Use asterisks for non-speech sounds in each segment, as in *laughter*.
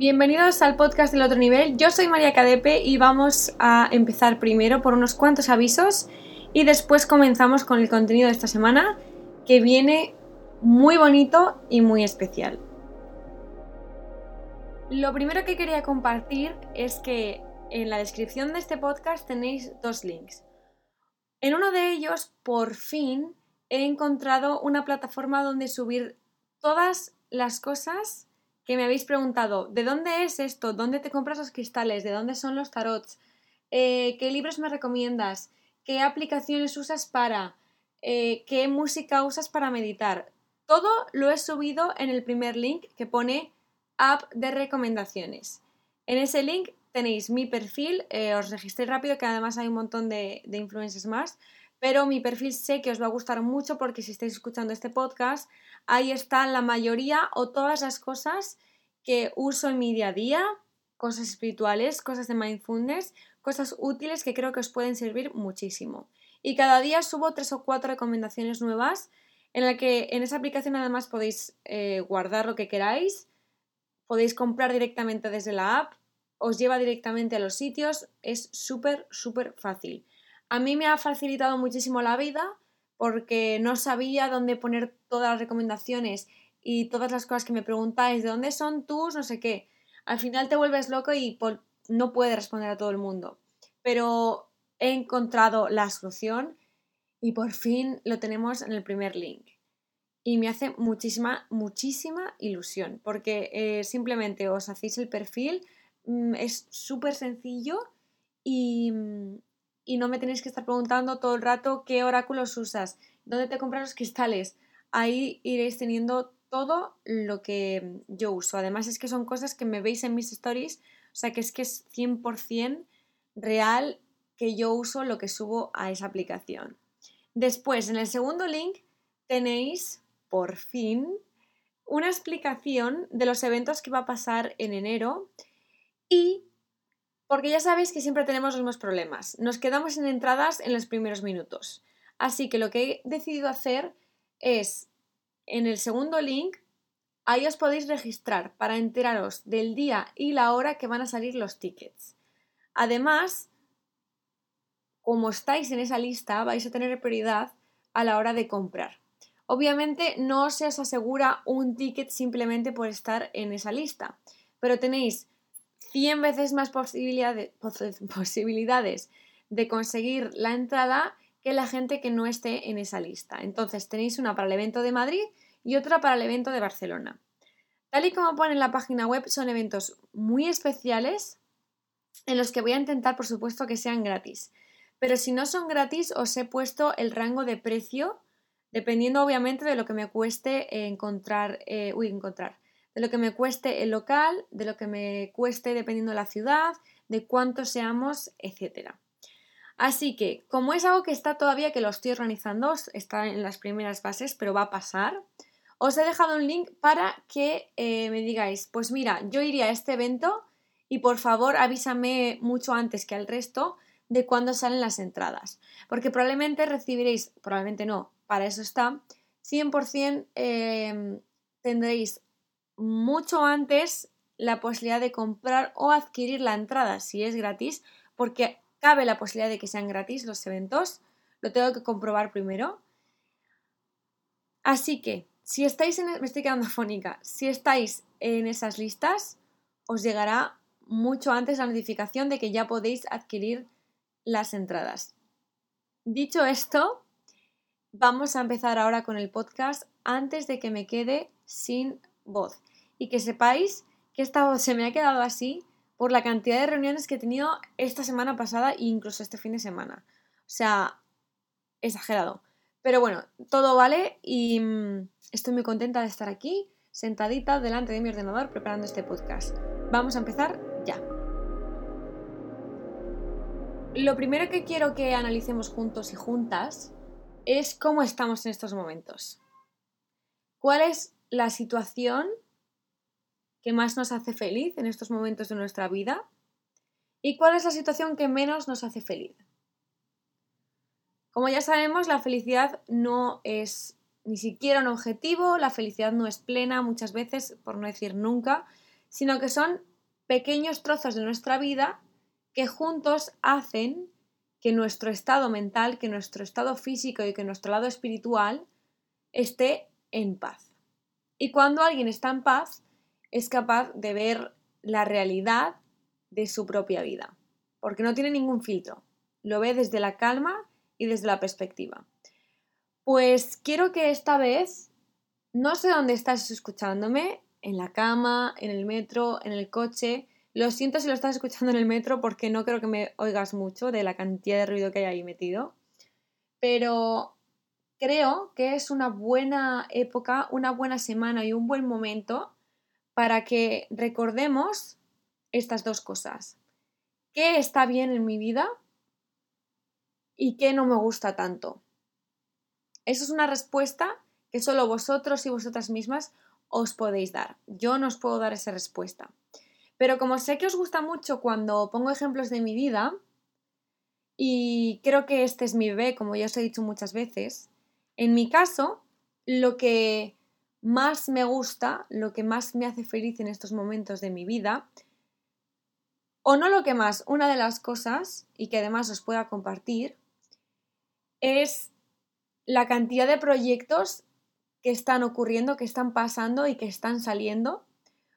Bienvenidos al podcast del otro nivel. Yo soy María Cadepe y vamos a empezar primero por unos cuantos avisos y después comenzamos con el contenido de esta semana que viene muy bonito y muy especial. Lo primero que quería compartir es que en la descripción de este podcast tenéis dos links. En uno de ellos, por fin, he encontrado una plataforma donde subir todas las cosas que me habéis preguntado, ¿de dónde es esto? ¿Dónde te compras los cristales? ¿De dónde son los tarots? Eh, ¿Qué libros me recomiendas? ¿Qué aplicaciones usas para? Eh, ¿Qué música usas para meditar? Todo lo he subido en el primer link que pone app de recomendaciones. En ese link tenéis mi perfil, eh, os registré rápido que además hay un montón de, de influencers más, pero mi perfil sé que os va a gustar mucho porque si estáis escuchando este podcast, ahí están la mayoría o todas las cosas que uso en mi día a día, cosas espirituales, cosas de mindfulness, cosas útiles que creo que os pueden servir muchísimo. Y cada día subo tres o cuatro recomendaciones nuevas en la que en esa aplicación además podéis eh, guardar lo que queráis, podéis comprar directamente desde la app, os lleva directamente a los sitios, es súper, súper fácil. A mí me ha facilitado muchísimo la vida porque no sabía dónde poner todas las recomendaciones y todas las cosas que me preguntáis, ¿de dónde son tus? No sé qué. Al final te vuelves loco y no puedes responder a todo el mundo. Pero he encontrado la solución y por fin lo tenemos en el primer link. Y me hace muchísima, muchísima ilusión porque eh, simplemente os hacéis el perfil, mm, es súper sencillo y, y no me tenéis que estar preguntando todo el rato qué oráculos usas, dónde te compras los cristales. Ahí iréis teniendo todo lo que yo uso. Además es que son cosas que me veis en mis stories, o sea que es que es 100% real que yo uso lo que subo a esa aplicación. Después, en el segundo link tenéis, por fin, una explicación de los eventos que va a pasar en enero y porque ya sabéis que siempre tenemos los mismos problemas. Nos quedamos en entradas en los primeros minutos. Así que lo que he decidido hacer es en el segundo link, ahí os podéis registrar para enteraros del día y la hora que van a salir los tickets. Además, como estáis en esa lista, vais a tener prioridad a la hora de comprar. Obviamente no se os asegura un ticket simplemente por estar en esa lista, pero tenéis 100 veces más posibilidades, *laughs* posibilidades de conseguir la entrada que la gente que no esté en esa lista. Entonces tenéis una para el evento de Madrid y otra para el evento de Barcelona. Tal y como pone en la página web, son eventos muy especiales en los que voy a intentar, por supuesto, que sean gratis. Pero si no son gratis, os he puesto el rango de precio, dependiendo obviamente de lo que me cueste encontrar, eh, uy, encontrar, de lo que me cueste el local, de lo que me cueste dependiendo de la ciudad, de cuántos seamos, etcétera. Así que, como es algo que está todavía, que lo estoy organizando, está en las primeras fases, pero va a pasar, os he dejado un link para que eh, me digáis, pues mira, yo iría a este evento y por favor avísame mucho antes que al resto de cuándo salen las entradas. Porque probablemente recibiréis, probablemente no, para eso está, 100% em, tendréis mucho antes la posibilidad de comprar o adquirir la entrada si es gratis, porque cabe la posibilidad de que sean gratis los eventos. Lo tengo que comprobar primero. Así que, si estáis en... Me estoy quedando. *laughs* Si estáis en esas listas, os llegará mucho antes la notificación de que ya podéis adquirir las entradas. Dicho esto, vamos a empezar ahora con el podcast antes de que me quede sin voz. Y que sepáis que esta voz se me ha quedado así por la cantidad de reuniones que he tenido esta semana pasada e incluso este fin de semana. O sea, exagerado. Pero bueno, todo vale y mm, estoy muy contenta de estar aquí, sentadita delante de mi ordenador preparando este podcast. Vamos a empezar ya. Lo primero que quiero que analicemos juntos y juntas es cómo estamos en estos momentos. ¿Cuál es la situación que más nos hace feliz en estos momentos de nuestra vida y cuál es la situación que menos nos hace feliz. Como ya sabemos, la felicidad no es ni siquiera un objetivo, la felicidad no es plena muchas veces, por no decir nunca, sino que son pequeños trozos de nuestra vida que juntos hacen que nuestro estado mental, que nuestro estado físico y que nuestro lado espiritual esté en paz. Y cuando alguien está en paz, es capaz de ver la realidad de su propia vida, porque no tiene ningún filtro, lo ve desde la calma y desde la perspectiva. Pues quiero que esta vez, no sé dónde estás escuchándome, en la cama, en el metro, en el coche, lo siento si lo estás escuchando en el metro porque no creo que me oigas mucho de la cantidad de ruido que hay ahí metido. Pero creo que es una buena época, una buena semana y un buen momento para que recordemos estas dos cosas. ¿Qué está bien en mi vida y qué no me gusta tanto? Eso es una respuesta que solo vosotros y vosotras mismas os podéis dar. Yo no os puedo dar esa respuesta. Pero como sé que os gusta mucho cuando pongo ejemplos de mi vida, y creo que este es mi bebé, como ya os he dicho muchas veces, en mi caso, lo que más me gusta, lo que más me hace feliz en estos momentos de mi vida, o no lo que más, una de las cosas, y que además os pueda compartir, es la cantidad de proyectos que están ocurriendo, que están pasando y que están saliendo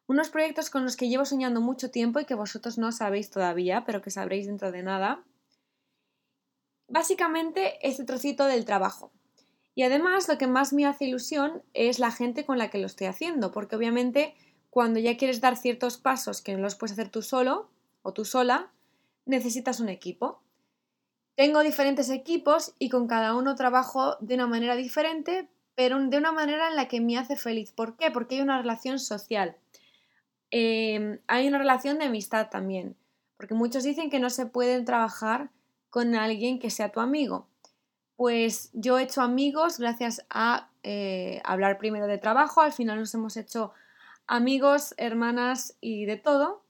unos proyectos con los que llevo soñando mucho tiempo y que vosotros no sabéis todavía, pero que sabréis dentro de nada. Básicamente este trocito del trabajo. Y además lo que más me hace ilusión es la gente con la que lo estoy haciendo, porque obviamente cuando ya quieres dar ciertos pasos que no los puedes hacer tú solo o tú sola, necesitas un equipo. Tengo diferentes equipos y con cada uno trabajo de una manera diferente, pero de una manera en la que me hace feliz. ¿Por qué? Porque hay una relación social. Em, hay una relación de amistad también, porque muchos dicen que no se pueden trabajar con alguien que sea tu amigo. Pues yo he hecho amigos gracias a eh, hablar primero de trabajo, al final nos hemos hecho amigos, hermanas y de todo.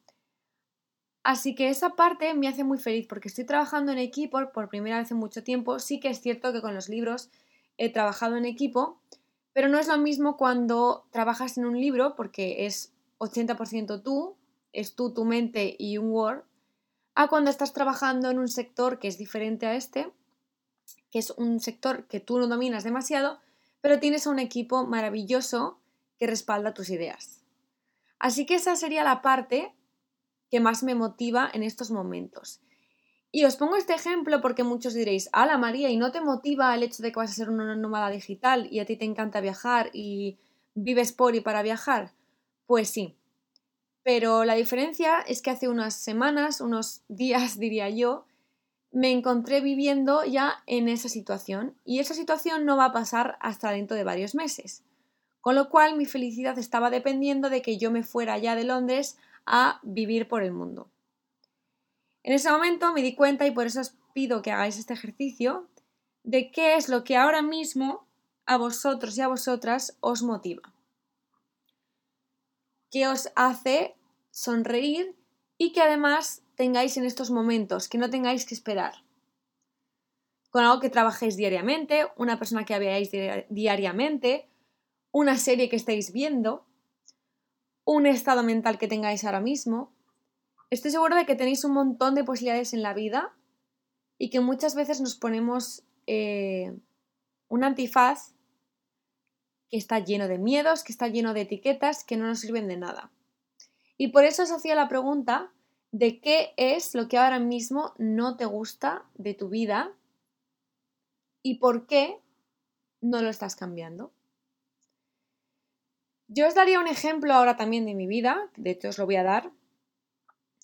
Así que esa parte me hace muy feliz porque estoy trabajando en equipo por primera vez en mucho tiempo. Sí que es cierto que con los libros he trabajado en equipo, pero no es lo mismo cuando trabajas en un libro porque es 80% tú, es tú, tu mente y un Word, a cuando estás trabajando en un sector que es diferente a este, que es un sector que tú no dominas demasiado, pero tienes a un equipo maravilloso que respalda tus ideas. Así que esa sería la parte que más me motiva en estos momentos. Y os pongo este ejemplo porque muchos diréis, ¡Hala María! ¿Y no te motiva el hecho de que vas a ser una nómada digital y a ti te encanta viajar y vives por y para viajar? Pues sí, pero la diferencia es que hace unas semanas, unos *laughs* días diría yo, me encontré viviendo ya en esa situación y esa situación no va a pasar hasta dentro de varios meses. Con lo cual mi felicidad estaba dependiendo de que yo me fuera ya de Londres a vivir por el mundo. En ese momento me di cuenta y por eso os pido que hagáis este ejercicio de qué es lo que ahora mismo a vosotros y a vosotras os motiva. ¿Qué os hace sonreír y que además tengáis en estos momentos, que no tengáis que esperar. Con algo que trabajéis diariamente, una persona que veáis diariamente, una serie que estéis viendo, un estado mental que tengáis ahora mismo. Estoy seguro de que tenéis un montón de posibilidades en la vida y que muchas veces nos ponemos eh, un antifaz que está lleno de miedos, que está lleno de etiquetas que no nos sirven de nada. Y por eso os hacía la pregunta de qué es lo que ahora mismo no te gusta de tu vida y por qué no lo estás cambiando. Yo os daría un ejemplo ahora también de mi vida, de hecho os lo voy a dar,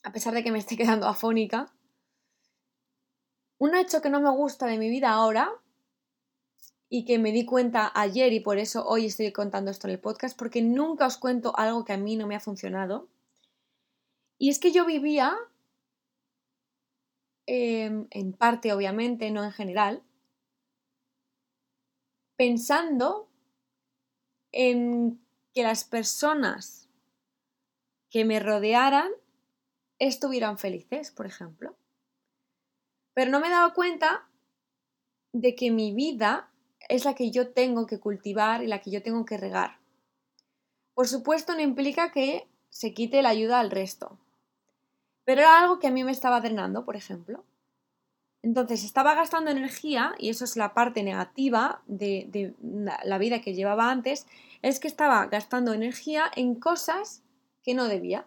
a pesar de que me esté quedando afónica. Un hecho que no me gusta de mi vida ahora y que me di cuenta ayer y por eso hoy estoy contando esto en el podcast, porque nunca os cuento algo que a mí no me ha funcionado. Y es que yo vivía, em, en parte obviamente, no en general, pensando en que las personas que me rodearan estuvieran felices, por ejemplo. Pero no me he dado cuenta de que mi vida es la que yo tengo que cultivar y la que yo tengo que regar. Por supuesto, no implica que se quite la ayuda al resto. Pero era algo que a mí me estaba drenando, por ejemplo. Entonces estaba gastando energía, y eso es la parte negativa de, la vida que llevaba antes, es que estaba gastando energía en cosas que no debía.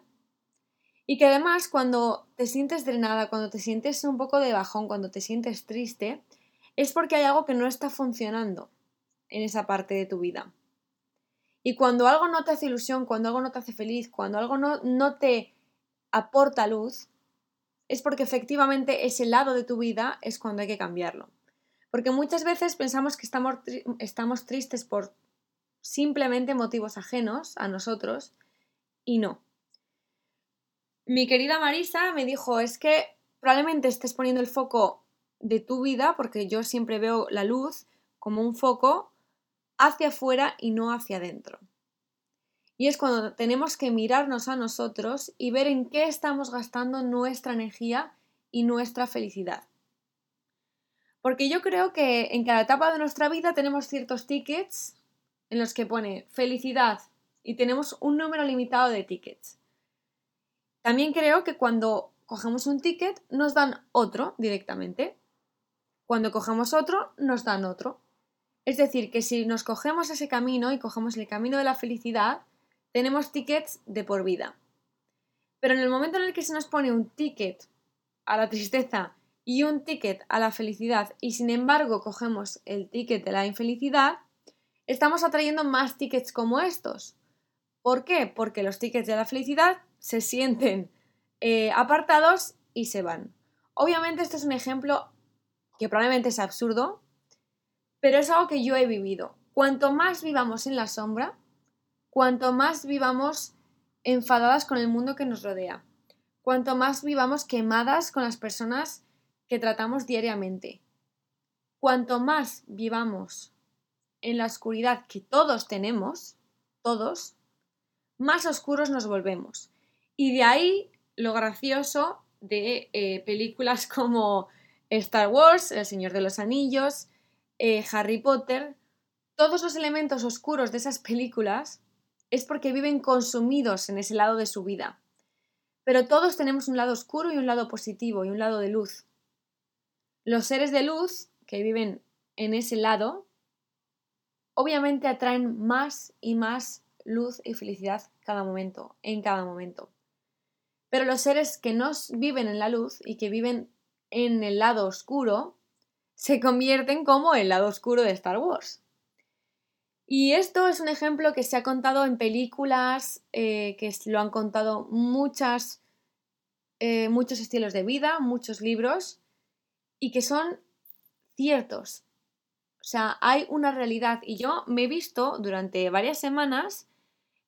Y que además cuando te sientes drenada, cuando te sientes un poco de bajón, cuando te sientes triste, es porque hay algo que no está funcionando en esa parte de tu vida. Y cuando algo no te hace ilusión, cuando algo no te hace feliz, cuando algo no te aporta luz, es porque efectivamente ese lado de tu vida es cuando hay que cambiarlo. Porque muchas veces pensamos que estamos, estamos tristes por simplemente motivos ajenos a nosotros y no. Mi querida Marisa me dijo, es que probablemente estés poniendo el foco de tu vida, porque yo siempre veo la luz como un foco hacia afuera y no hacia adentro. Y es cuando tenemos que mirarnos a nosotros y ver en qué estamos gastando nuestra energía y nuestra felicidad. Porque yo creo que en cada etapa de nuestra vida tenemos ciertos tickets en los que pone felicidad y tenemos un número limitado de tickets. También creo que cuando cogemos un ticket nos dan otro directamente. Cuando cogemos otro nos dan otro. Es decir, que si nos cogemos ese camino y cogemos el camino de la felicidad, tenemos tickets de por vida. Pero en el momento en el que se nos pone un ticket a la tristeza y un ticket a la felicidad y sin embargo cogemos el ticket de la infelicidad, estamos atrayendo más tickets como estos. ¿Por qué? Porque los tickets de la felicidad se sienten eh, apartados y se van. Obviamente esto es un ejemplo que probablemente es absurdo, pero es algo que yo he vivido. Cuanto más vivamos en la sombra, cuanto más vivamos enfadadas con el mundo que nos rodea, cuanto más vivamos quemadas con las personas que tratamos diariamente, cuanto más vivamos en la oscuridad que todos tenemos, todos, más oscuros nos volvemos. Y de ahí lo gracioso de eh, películas *laughs* como Star Wars, El Señor de los Anillos, eh, Harry Potter, todos los elementos oscuros de esas películas es porque viven consumidos en ese lado de su vida. Pero todos tenemos un lado oscuro y un lado positivo y un lado de luz. Los seres de luz que viven en ese lado obviamente atraen más y más luz y felicidad cada momento, en cada momento. Pero los seres que no viven en la luz y que viven en el lado oscuro se convierten como el lado oscuro de Star Wars. Y esto es un ejemplo que se ha contado en películas, eh, que lo han contado eh, muchos estilos de vida, muchos libros, y que son ciertos. O sea, hay una realidad. Y yo me he visto durante varias semanas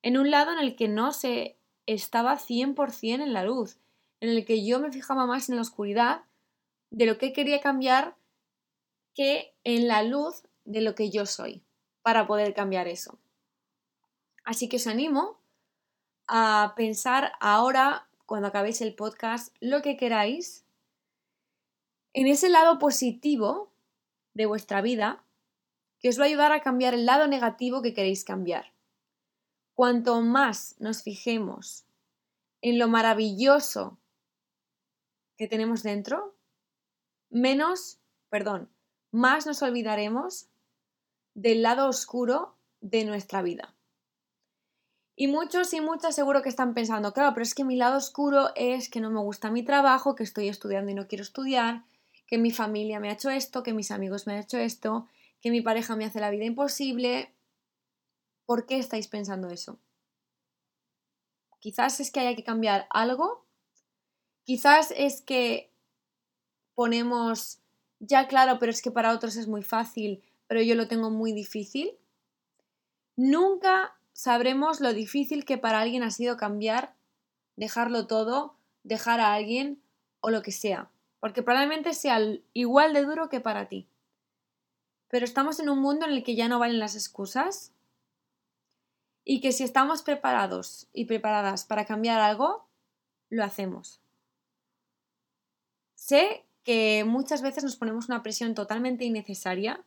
en un lado en el que no se estaba 100% en la luz, en el que yo me fijaba más en la oscuridad de lo que quería cambiar que en la luz de lo que yo soy para poder cambiar eso. Así que os animo a pensar ahora, cuando acabéis el podcast, lo que queráis en ese lado positivo de vuestra vida que os va a ayudar a cambiar el lado negativo que queréis cambiar. Cuanto más nos fijemos en lo maravilloso que tenemos dentro, menos, perdón, más nos olvidaremos del lado oscuro de nuestra vida. Y muchos y muchas seguro que están pensando, claro, pero es que mi lado oscuro es que no me gusta mi trabajo, que estoy estudiando y no quiero estudiar, que mi familia me ha hecho esto, que mis amigos me han hecho esto, que mi pareja me hace la vida imposible. ¿Por qué estáis pensando eso? Quizás es que haya que cambiar algo. Quizás es que ponemos ya claro, pero es que para otros es muy fácil, pero yo lo tengo muy difícil. Nunca sabremos lo difícil que para alguien ha sido cambiar, dejarlo todo, dejar a alguien o lo que sea, porque probablemente sea igual de duro que para ti. Pero estamos en un mundo en el que ya no valen las excusas y que si estamos preparados y preparadas para cambiar algo, lo hacemos. Sé que muchas veces nos ponemos una presión totalmente innecesaria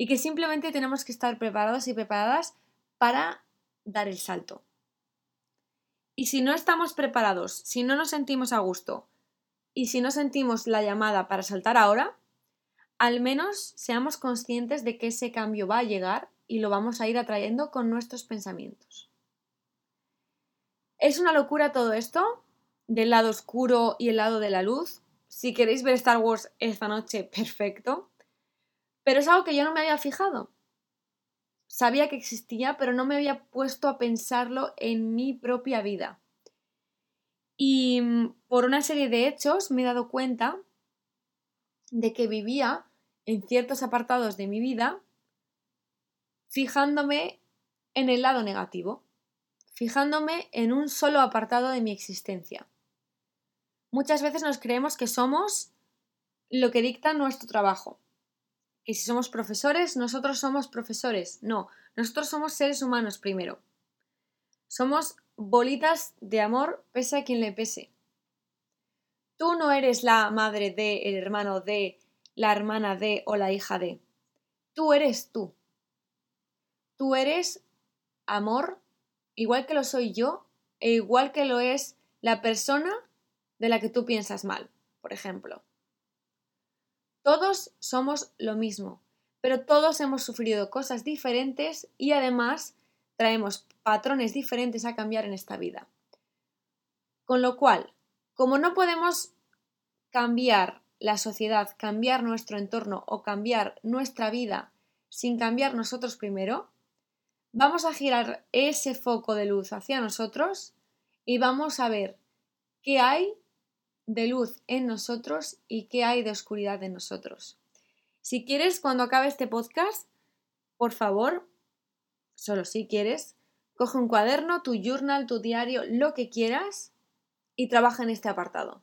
y que simplemente tenemos que estar preparados y preparadas para dar el salto. Y si no estamos preparados, si no nos sentimos a gusto y si no sentimos la llamada para saltar ahora, al menos seamos conscientes de que ese cambio va a llegar y lo vamos a ir atrayendo con nuestros pensamientos. ¿Es una locura todo esto? Del lado oscuro y el lado de la luz. Si queréis ver Star Wars esta noche, perfecto. Pero es algo que yo no me había fijado. Sabía que existía, pero no me había puesto a pensarlo en mi propia vida. Y mm, por una serie de hechos me he dado cuenta de que vivía en ciertos apartados de mi vida fijándome en el lado negativo, fijándome en un solo apartado de mi existencia. Muchas veces nos creemos que somos lo que dicta nuestro trabajo, que si somos profesores, nosotros somos profesores. No, nosotros somos seres humanos primero. Somos bolitas de amor pese a quien le pese. Tú no eres la madre de, el hermano de, la hermana de o la hija de. Tú eres tú. Tú eres amor, igual que lo soy yo, e igual que lo es la persona de la que tú piensas mal, por ejemplo. Todos somos lo mismo, pero todos hemos sufrido cosas diferentes y además traemos patrones diferentes a cambiar en esta vida. Con lo cual, como no podemos cambiar la sociedad, cambiar nuestro entorno o cambiar nuestra vida sin cambiar nosotros primero, vamos a girar ese foco de luz hacia nosotros y vamos a ver qué hay de luz en nosotros y qué hay de oscuridad en nosotros. Si quieres, cuando acabe este podcast, por favor, solo si quieres, coge un cuaderno, tu journal, tu diario, lo que quieras y trabaja en este apartado.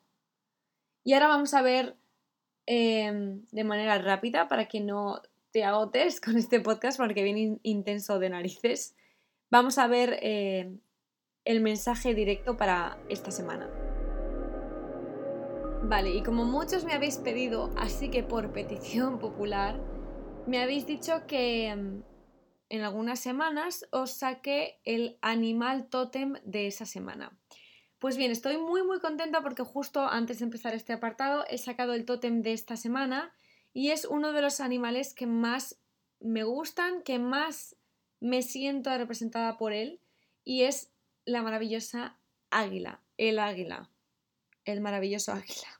Y ahora vamos a ver em, de manera rápida para que no te agotes *laughs* con este podcast porque viene intenso de narices. Vamos a ver em, el mensaje directo para esta semana. Vale, y como muchos me habéis pedido, así que por petición *laughs* popular, me habéis dicho que mm, en algunas semanas os saque el animal tótem de esa semana. Pues bien, estoy muy muy contenta porque justo antes de empezar este apartado he sacado el tótem de esta semana y es uno de los animales que más me gustan, que más me siento representada por él y es la maravillosa águila, el águila, el maravilloso águila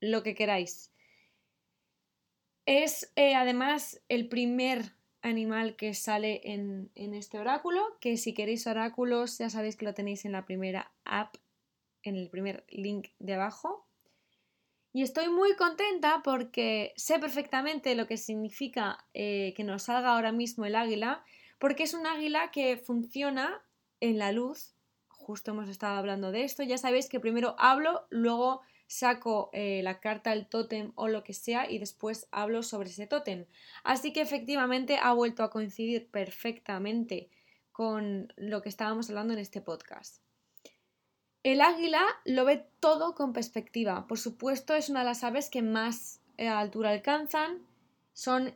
lo que queráis. Es eh, además el primer animal que sale en, este oráculo, que si queréis oráculos ya sabéis que lo tenéis en la primera app, en el primer link de abajo. Y estoy muy contenta porque sé perfectamente lo que significa eh, que nos salga ahora mismo el águila, porque es un águila que funciona en la luz. Justo hemos estado hablando de esto. Ya sabéis que primero hablo, luego saco eh, la carta, el tótem o lo que sea y después hablo sobre ese tótem. Así que efectivamente ha vuelto a coincidir perfectamente con lo que estábamos hablando en este podcast. El águila lo ve todo con perspectiva. Por supuesto, es una de las aves que más eh, altura alcanzan. Son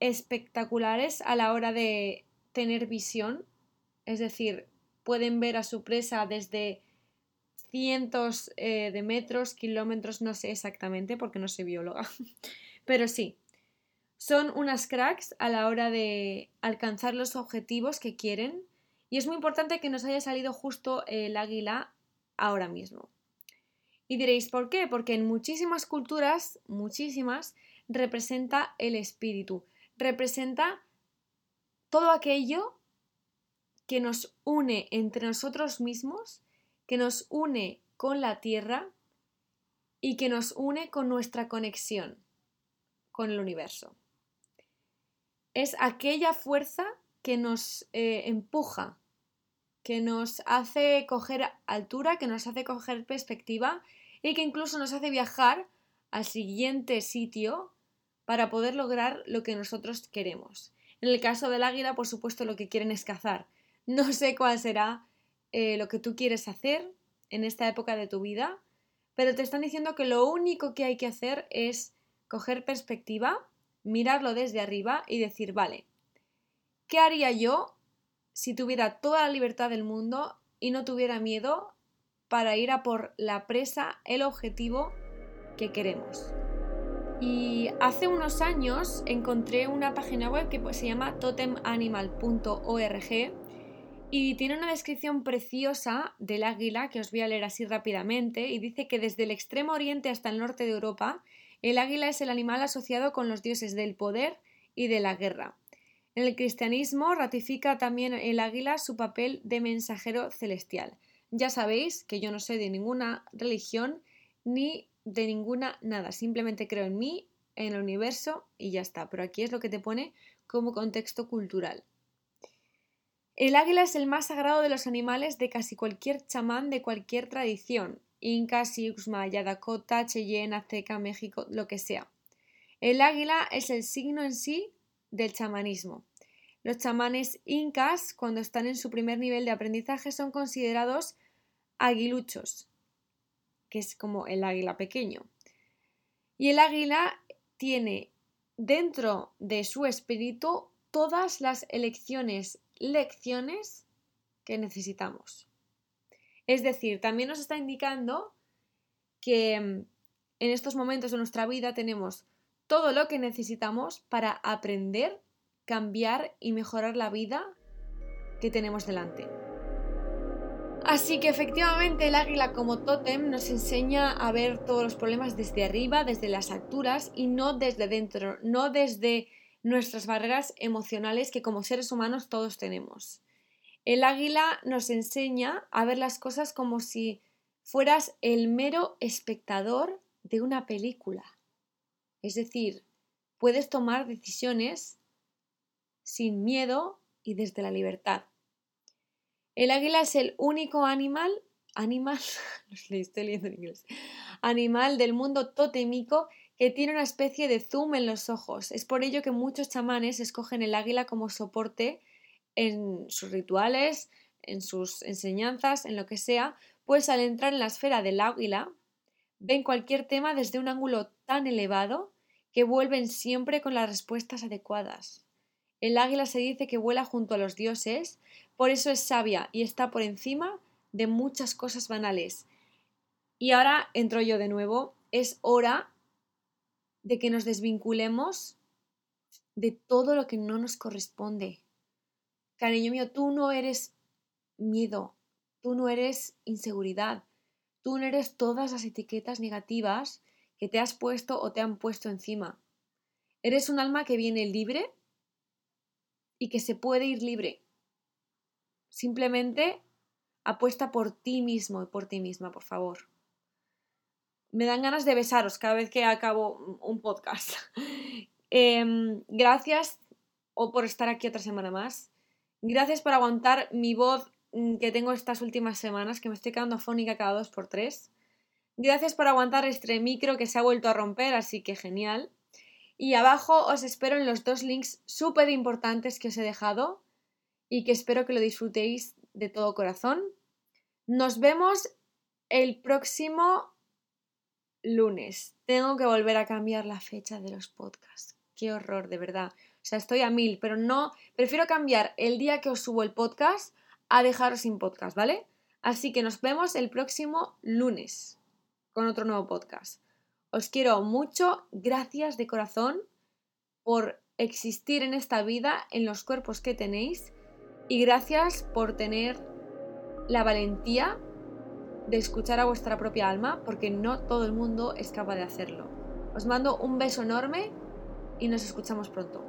espectaculares a la hora de tener visión. Es decir, pueden ver a su presa desde cientos eh, de metros, kilómetros, no sé exactamente porque no soy bióloga, *laughs* pero sí, son unas cracks a la hora de alcanzar los objetivos que quieren y es muy importante que nos haya salido justo el águila ahora mismo. Y diréis, ¿por qué? Porque en muchísimas culturas, muchísimas, representa el espíritu, representa todo aquello que nos une entre nosotros mismos que nos une con la Tierra y que nos une con nuestra conexión con el universo. Es aquella fuerza que nos eh, empuja, que nos hace coger altura, que nos hace coger perspectiva y que incluso nos hace viajar al siguiente sitio para poder lograr lo que nosotros queremos. En el caso del águila, por supuesto, lo que quieren es cazar. No sé cuál será eh, lo que tú quieres hacer en esta época de tu vida, pero te están diciendo que lo único que hay que hacer es coger perspectiva, mirarlo desde arriba y decir, vale, ¿qué haría yo si tuviera toda la libertad del mundo y no tuviera miedo para ir a por la presa, el objetivo que queremos. Y hace unos años encontré una página web que pues, se llama totemanimal.org y tiene una descripción preciosa del águila que os voy a leer así rápidamente y dice que desde el extremo oriente hasta el norte de Europa el águila es el animal asociado con los dioses del poder y de la guerra. En el cristianismo ratifica también el águila su papel de mensajero celestial. Ya sabéis que yo no soy de ninguna religión ni de ninguna nada, simplemente creo en mí, en el universo y ya está, pero aquí es lo que te pone como contexto cultural. El águila es el más sagrado de los animales de casi cualquier chamán de cualquier tradición, Inca, Sioux, Maya, Dakota, Cheyenne, Azteca, México, lo que sea. El águila es el signo en sí del chamanismo. Los chamanes incas, cuando están en su primer nivel de aprendizaje, son considerados aguiluchos, que es como el águila pequeño. Y el águila tiene dentro de su espíritu todas las elecciones lecciones que necesitamos. Es decir, también nos está indicando que mm, en estos momentos de nuestra vida tenemos todo lo que necesitamos para aprender, cambiar y mejorar la vida que tenemos delante. Así que efectivamente el águila como tótem nos enseña a ver todos los problemas desde arriba, desde las alturas y no desde dentro, no desde nuestras barreras emocionales que como seres humanos todos tenemos. El águila nos enseña a ver las cosas como si fueras el mero espectador de una película. Es decir, puedes tomar decisiones sin miedo y desde la libertad. El águila es el único animal, animal, *laughs* estoy leyendo en inglés, animal del mundo totémico que tiene una especie de zoom en los ojos. Es por ello que muchos chamanes escogen el águila como soporte en sus rituales, en sus enseñanzas, en lo que sea, pues al entrar en la esfera del águila, ven cualquier tema desde un ángulo tan elevado que vuelven siempre con las respuestas adecuadas. El águila se dice que vuela junto a los dioses, por eso es sabia y está por encima de muchas cosas banales. Y ahora entro yo de nuevo, es hora de que nos desvinculemos de todo lo que no nos corresponde. Cariño mío, tú no eres miedo, tú no eres inseguridad, tú no eres todas las etiquetas negativas que te has puesto o te han puesto encima. Eres un alma que viene libre y que se puede ir libre. Simplemente apuesta por ti mismo y por ti misma, por favor me dan ganas de besaros cada vez que acabo un podcast. *laughs* Em, gracias o por estar aquí otra semana más. Gracias por aguantar mi voz mm, que tengo estas últimas semanas, que me estoy quedando afónica cada dos por tres. Gracias por aguantar este micro que se ha vuelto a romper, así que genial. Y abajo os espero en los dos links súper importantes que os he dejado y que espero que lo disfrutéis de todo corazón. Nos vemos el próximo lunes. Tengo que volver a cambiar la fecha de los podcasts. Qué horror, de verdad. O sea, estoy a mil, pero no. Prefiero cambiar el día que os subo el podcast a dejaros sin podcast, ¿vale? Así que nos vemos el próximo lunes con otro nuevo podcast. Os quiero mucho, gracias de corazón por existir en esta vida, en los cuerpos que tenéis, y gracias por tener la valentía de escuchar a vuestra propia alma porque no todo el mundo es capaz de hacerlo. Os mando un beso enorme y nos escuchamos pronto.